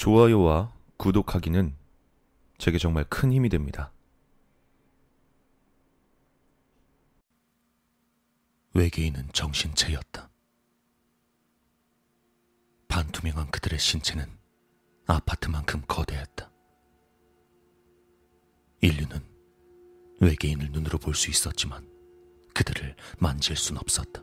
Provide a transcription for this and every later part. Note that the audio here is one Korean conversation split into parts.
좋아요와 구독하기는 제게 정말 큰 힘이 됩니다. 외계인은 정신체였다. 반투명한 그들의 신체는 아파트만큼 거대했다. 인류는 외계인을 눈으로 볼 수 있었지만 그들을 만질 순 없었다.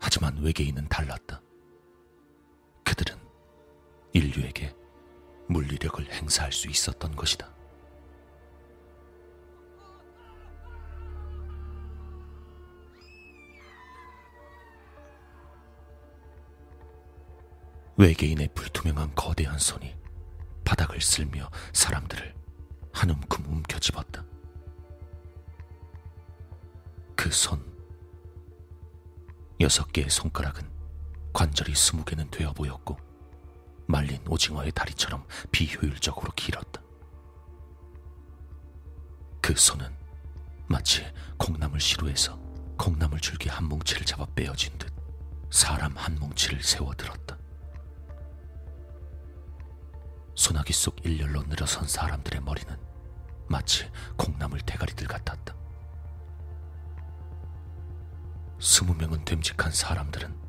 하지만 외계인은 달랐다. 인류에게 물리력을 행사할 수 있었던 것이다. 외계인의 불투명한 거대한 손이 바닥을 쓸며 사람들을 한 움큼 움켜쥐었다. 그 손, 여섯 개의 손가락은 관절이 스무 개는 되어 보였고 말린 오징어의 다리처럼 비효율적으로 길었다. 그 손은 마치 콩나물 시루에서 콩나물 줄기 한 뭉치를 잡아 빼어진 듯 사람 한 뭉치를 세워들었다. 소나기 속 일렬로 늘어선 사람들의 머리는 마치 콩나물 대가리들 같았다. 스무 명은 됨직한 사람들은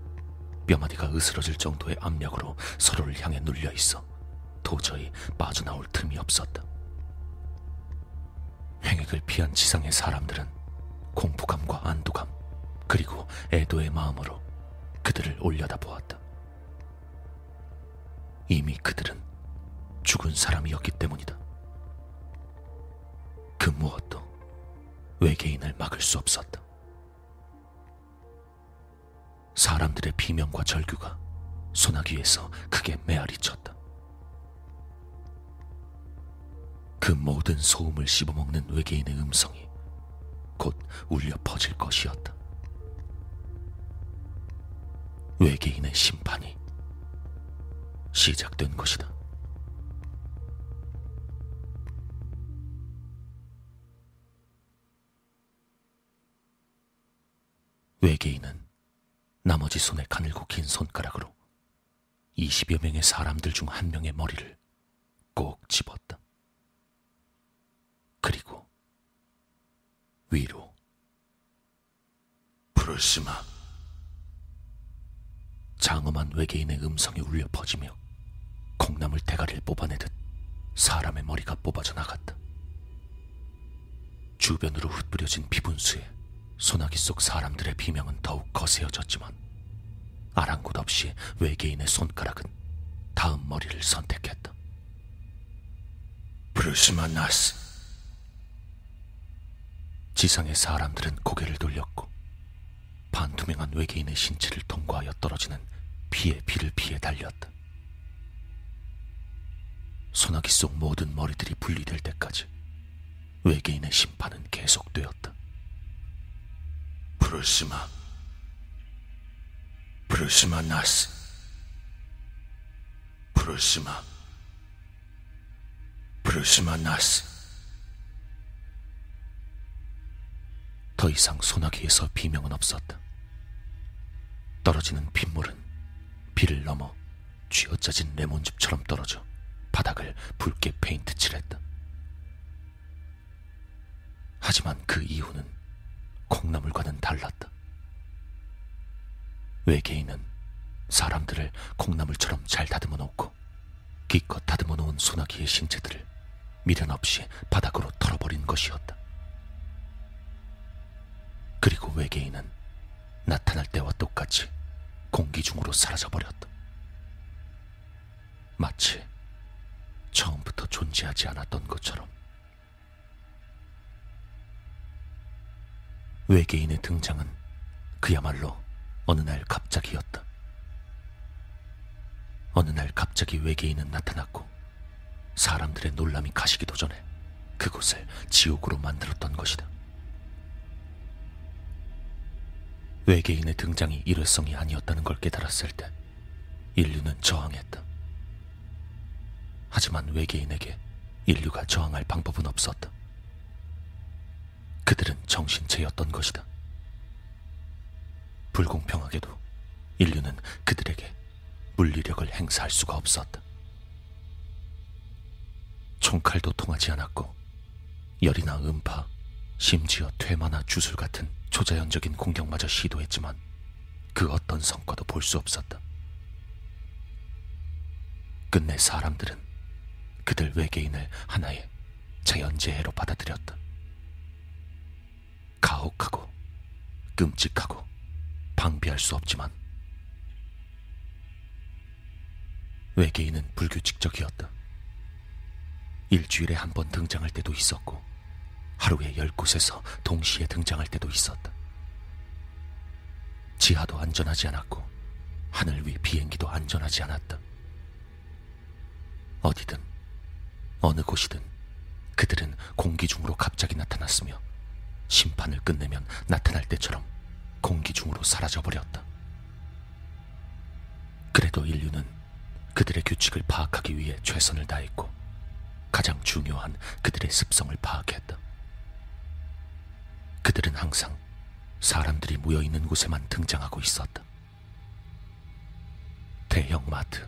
뼈마디가 으스러질 정도의 압력으로 서로를 향해 눌려 있어 도저히 빠져나올 틈이 없었다. 횡액을 피한 지상의 사람들은 공포감과 안도감 그리고 애도의 마음으로 그들을 올려다보았다. 이미 그들은 죽은 사람이었기 때문이다. 그 무엇도 외계인을 막을 수 없었다. 사람들의 비명과 절규가 소나기에서 크게 메아리 쳤다. 그 모든 소음을 씹어먹는 외계인의 음성이 곧 울려 퍼질 것이었다. 외계인의 심판이 시작된 것이다. 외계인은 나머지 손에 가늘고 긴 손가락으로 20여 명의 사람들 중 한 명의 머리를 꼭 집었다. 그리고 위로 부르시마 장엄한 외계인의 음성이 울려 퍼지며 콩나물 대가리를 뽑아내듯 사람의 머리가 뽑아져 나갔다. 주변으로 흩뿌려진 피분수에 소나기 속 사람들의 비명은 더욱 거세어졌지만 아랑곳 없이 외계인의 손가락은 다음 머리를 선택했다. 브루스마 나스. 지상의 사람들은 고개를 돌렸고 반투명한 외계인의 신체를 통과하여 떨어지는 피의 피를 피해 달렸다. 소나기 속 모든 머리들이 분리될 때까지 외계인의 심판은 계속되었다. 브루스마 브루스마 나스 브루스마 브루스마 나스 더 이상 소나기에서 비명은 없었다. 떨어지는 빗물은 비를 넘어 쥐어짜진 레몬즙처럼 떨어져 바닥을 붉게 페인트 칠했다. 하지만 그 이후는 콩나물과는 달랐다. 외계인은 사람들을 콩나물처럼 잘 다듬어 놓고 기껏 다듬어 놓은 소나기의 신체들을 미련 없이 바닥으로 털어버린 것이었다. 그리고 외계인은 나타날 때와 똑같이 공기 중으로 사라져버렸다. 마치 처음부터 존재하지 않았던 것처럼. 외계인의 등장은 그야말로 어느 날 갑자기였다. 어느 날 갑자기 외계인은 나타났고 사람들의 놀람이 가시기도 전에 그곳을 지옥으로 만들었던 것이다. 외계인의 등장이 일회성이 아니었다는 걸 깨달았을 때 인류는 저항했다. 하지만 외계인에게 인류가 저항할 방법은 없었다. 그들은 정신체였던 것이다. 불공평하게도 인류는 그들에게 물리력을 행사할 수가 없었다. 총칼도 통하지 않았고 열이나 음파, 심지어 퇴마나 주술 같은 초자연적인 공격마저 시도했지만 그 어떤 성과도 볼 수 없었다. 끝내 사람들은 그들 외계인을 하나의 자연재해로 받아들였다. 가혹하고 끔찍하고 방비할 수 없지만 외계인은 불규칙적이었다. 일주일에 한 번 등장할 때도 있었고 하루에 열 곳에서 동시에 등장할 때도 있었다. 지하도 안전하지 않았고 하늘 위 비행기도 안전하지 않았다. 어디든 어느 곳이든 그들은 공기 중으로 갑자기 나타났으며 심판을 끝내면 나타날 때처럼 공기 중으로 사라져버렸다. 그래도 인류는 그들의 규칙을 파악하기 위해 최선을 다했고 가장 중요한 그들의 습성을 파악했다. 그들은 항상 사람들이 모여 있는 곳에만 등장하고 있었다. 대형 마트,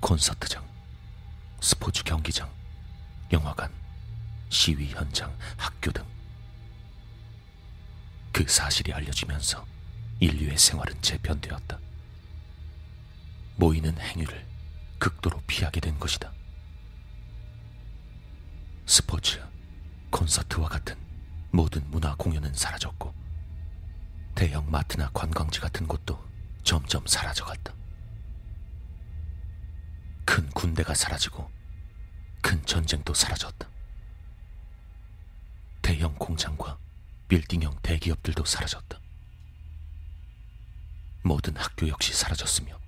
콘서트장, 스포츠 경기장, 영화관, 시위 현장, 학교 등. 그 사실이 알려지면서 인류의 생활은 재편되었다. 모이는 행위를 극도로 피하게 된 것이다. 스포츠, 콘서트와 같은 모든 문화 공연은 사라졌고 대형 마트나 관광지 같은 곳도 점점 사라져갔다. 큰 군대가 사라지고 큰 전쟁도 사라졌다. 대형 공장과 빌딩형 대기업들도 사라졌다. 모든 학교 역시 사라졌으며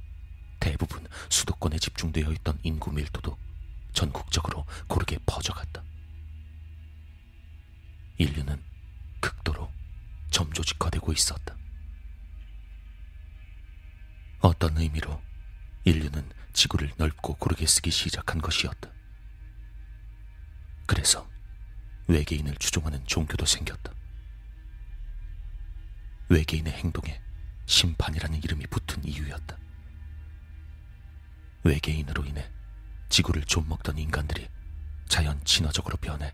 대부분 수도권에 집중되어 있던 인구 밀도도 전국적으로 고르게 퍼져갔다. 인류는 극도로 점조직화되고 있었다. 어떤 의미로 인류는 지구를 넓고 고르게 쓰기 시작한 것이었다. 그래서 외계인을 추종하는 종교도 생겼다. 외계인의 행동에 심판이라는 이름이 붙은 이유였다. 외계인으로 인해 지구를 좀먹던 인간들이 자연 친화적으로 변해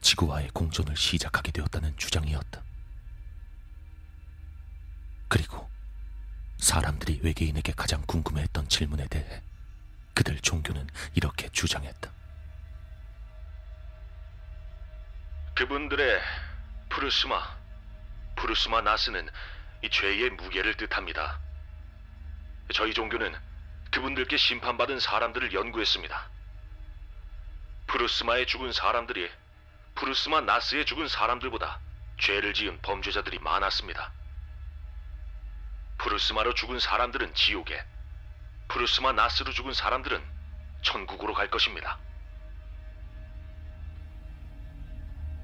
지구와의 공존을 시작하게 되었다는 주장이었다. 그리고 사람들이 외계인에게 가장 궁금해했던 질문에 대해 그들 종교는 이렇게 주장했다. 그분들의 프루스마, 프루스마 나스는 이 죄의 무게를 뜻합니다. 저희 종교는 그분들께 심판받은 사람들을 연구했습니다. 프루스마에 죽은 사람들이 프루스마 나스에 죽은 사람들보다 죄를 지은 범죄자들이 많았습니다. 프루스마로 죽은 사람들은 지옥에, 프루스마 나스로 죽은 사람들은 천국으로 갈 것입니다.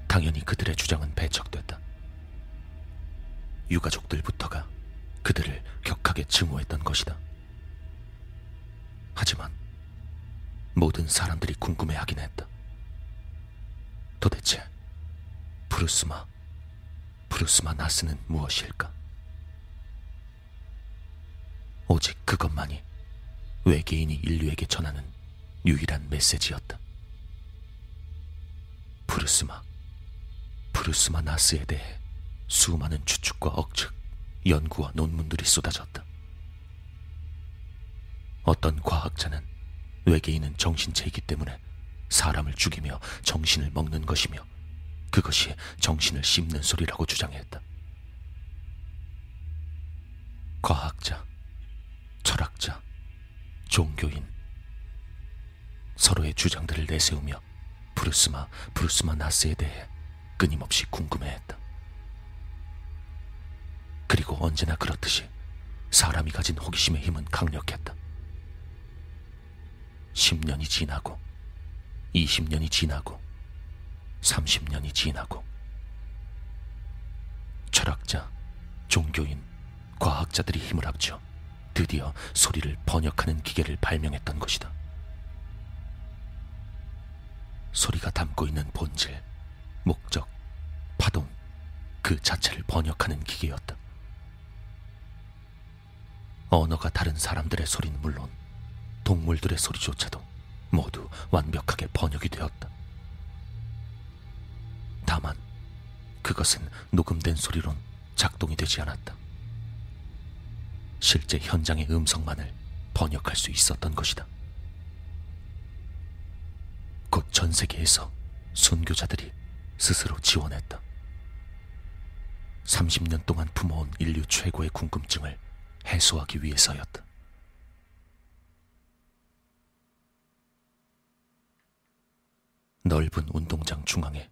당연히 그들의 주장은 배척됐다. 유가족들부터가 그들을 격하게 증오했던 것이다. 하지만 모든 사람들이 궁금해하긴 했다. 도대체 브루스마, 브루스마 나스는 무엇일까? 오직 그것만이 외계인이 인류에게 전하는 유일한 메시지였다. 브루스마, 브루스마 나스에 대해 수많은 추측과 억측, 연구와 논문들이 쏟아졌다. 어떤 과학자는 외계인은 정신체이기 때문에 사람을 죽이며 정신을 먹는 것이며 그것이 정신을 씹는 소리라고 주장했다. 과학자, 철학자, 종교인 서로의 주장들을 내세우며 브루스마, 브루스마 나스에 대해 끊임없이 궁금해했다. 그리고 언제나 그렇듯이 사람이 가진 호기심의 힘은 강력했다. 10년이 지나고 20년이 지나고 30년이 지나고 철학자, 종교인, 과학자들이 힘을 합쳐 드디어 소리를 번역하는 기계를 발명했던 것이다. 소리가 담고 있는 본질, 목적, 파동, 그 자체를 번역하는 기계였다. 언어가 다른 사람들의 소리는 물론 동물들의 소리조차도 모두 완벽하게 번역이 되었다. 다만 그것은 녹음된 소리론 작동이 되지 않았다. 실제 현장의 음성만을 번역할 수 있었던 것이다. 곧 전 세계에서 순교자들이 스스로 지원했다. 30년 동안 품어온 인류 최고의 궁금증을 해소하기 위해서였다. 넓은 운동장 중앙에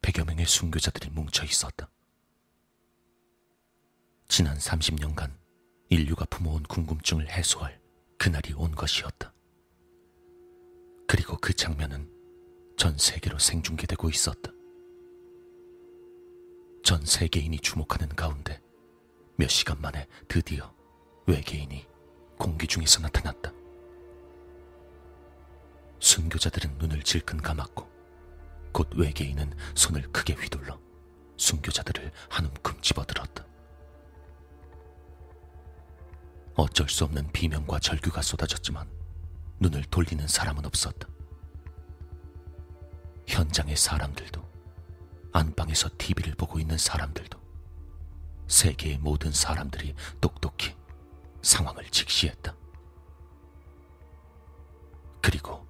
100여 명의 순교자들이 뭉쳐 있었다. 지난 30년간 인류가 품어온 궁금증을 해소할 그날이 온 것이었다. 그리고 그 장면은 전 세계로 생중계되고 있었다. 전 세계인이 주목하는 가운데 몇 시간 만에 드디어 외계인이 공기 중에서 나타났다. 순교자들은 눈을 질끈 감았고 곧 외계인은 손을 크게 휘둘러 순교자들을 한 움큼 집어들었다. 어쩔 수 없는 비명과 절규가 쏟아졌지만 눈을 돌리는 사람은 없었다. 현장의 사람들도 안방에서 TV를 보고 있는 사람들도 세계의 모든 사람들이 똑똑히 상황을 직시했다. 그리고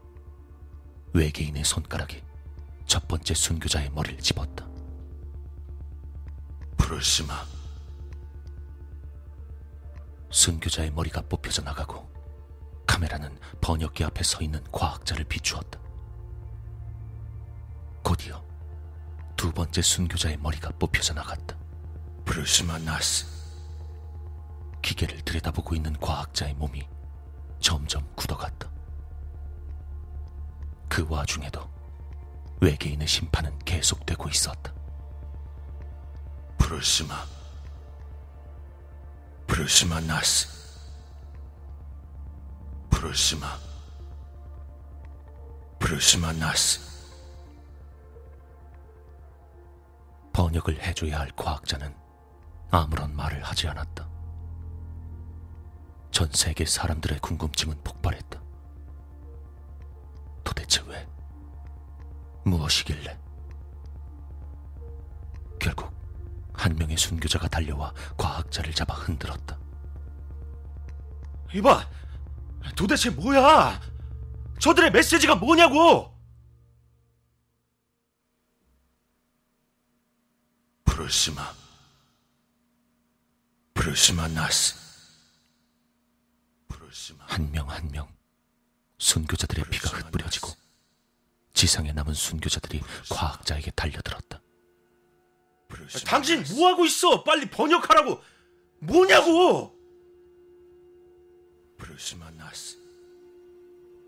외계인의 손가락이 첫 번째 순교자의 머리를 집었다. 브루스마, 순교자의 머리가 뽑혀져 나가고 카메라는 번역기 앞에 서 있는 과학자를 비추었다. 곧이어 두 번째 순교자의 머리가 뽑혀져 나갔다. 브루스마 나스, 기계를 들여다보고 있는 과학자의 몸이 점점 굳어갔다. 그 와중에도 외계인의 심판은 계속되고 있었다. 브루스마, 브루스마 나스, 브루스마, 브루스마 나스. 번역을 해줘야 할 과학자는 아무런 말을 하지 않았다. 전 세계 사람들의 궁금증은 폭발했다. 도대체 왜? 무엇이길래? 결국 한 명의 순교자가 달려와 과학자를 잡아 흔들었다. 이봐, 도대체 뭐야? 저들의 메시지가 뭐냐고? 브루스마, 브루스마 나스. 한 명 한 명 순교자들의 피가 흩뿌려지고 지상에 남은 순교자들이 과학자에게 달려들었다. 당신. 뭐 하고 있어? 빨리 번역하라고. 뭐냐고? 브루스마 나스,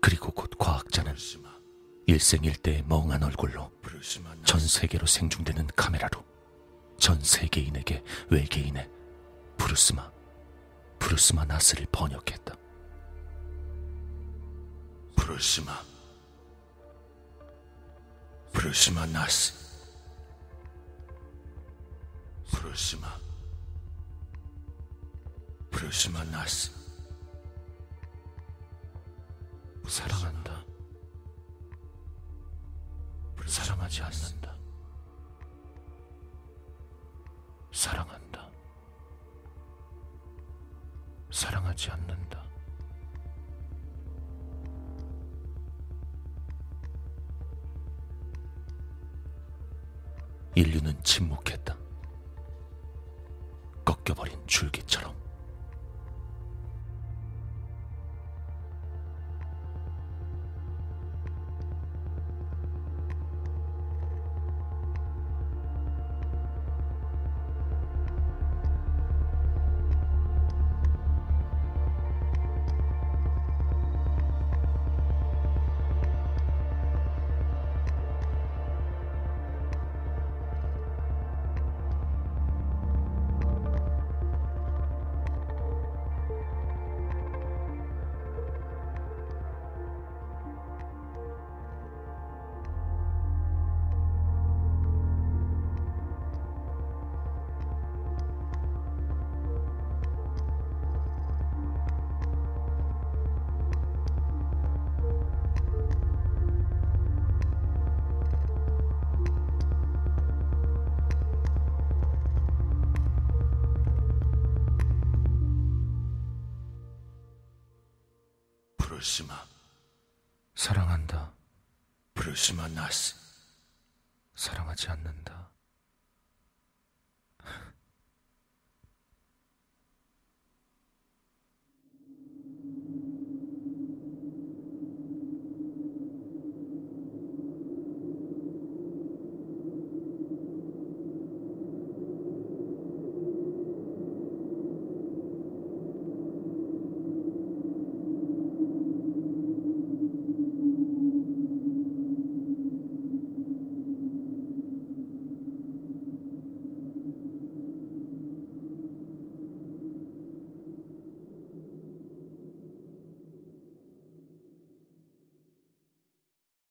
그리고 곧 과학자는 일생일대의 멍한 얼굴로. 전 세계로 생중되는 카메라로 전 세계인에게 외계인의 브루스마, 브루스마 나스를 번역했다. 브루스마, 브루스마 나스, 브루스마, 브루스마 나스. 사랑한다. 사랑하지 않는다. 사랑한다. 사랑하지 않는다. 인류는 침묵했다. 꺾여버린 줄기처럼. 브루스마. 사랑한다. 브루스마 나스. 사랑하지 않는다.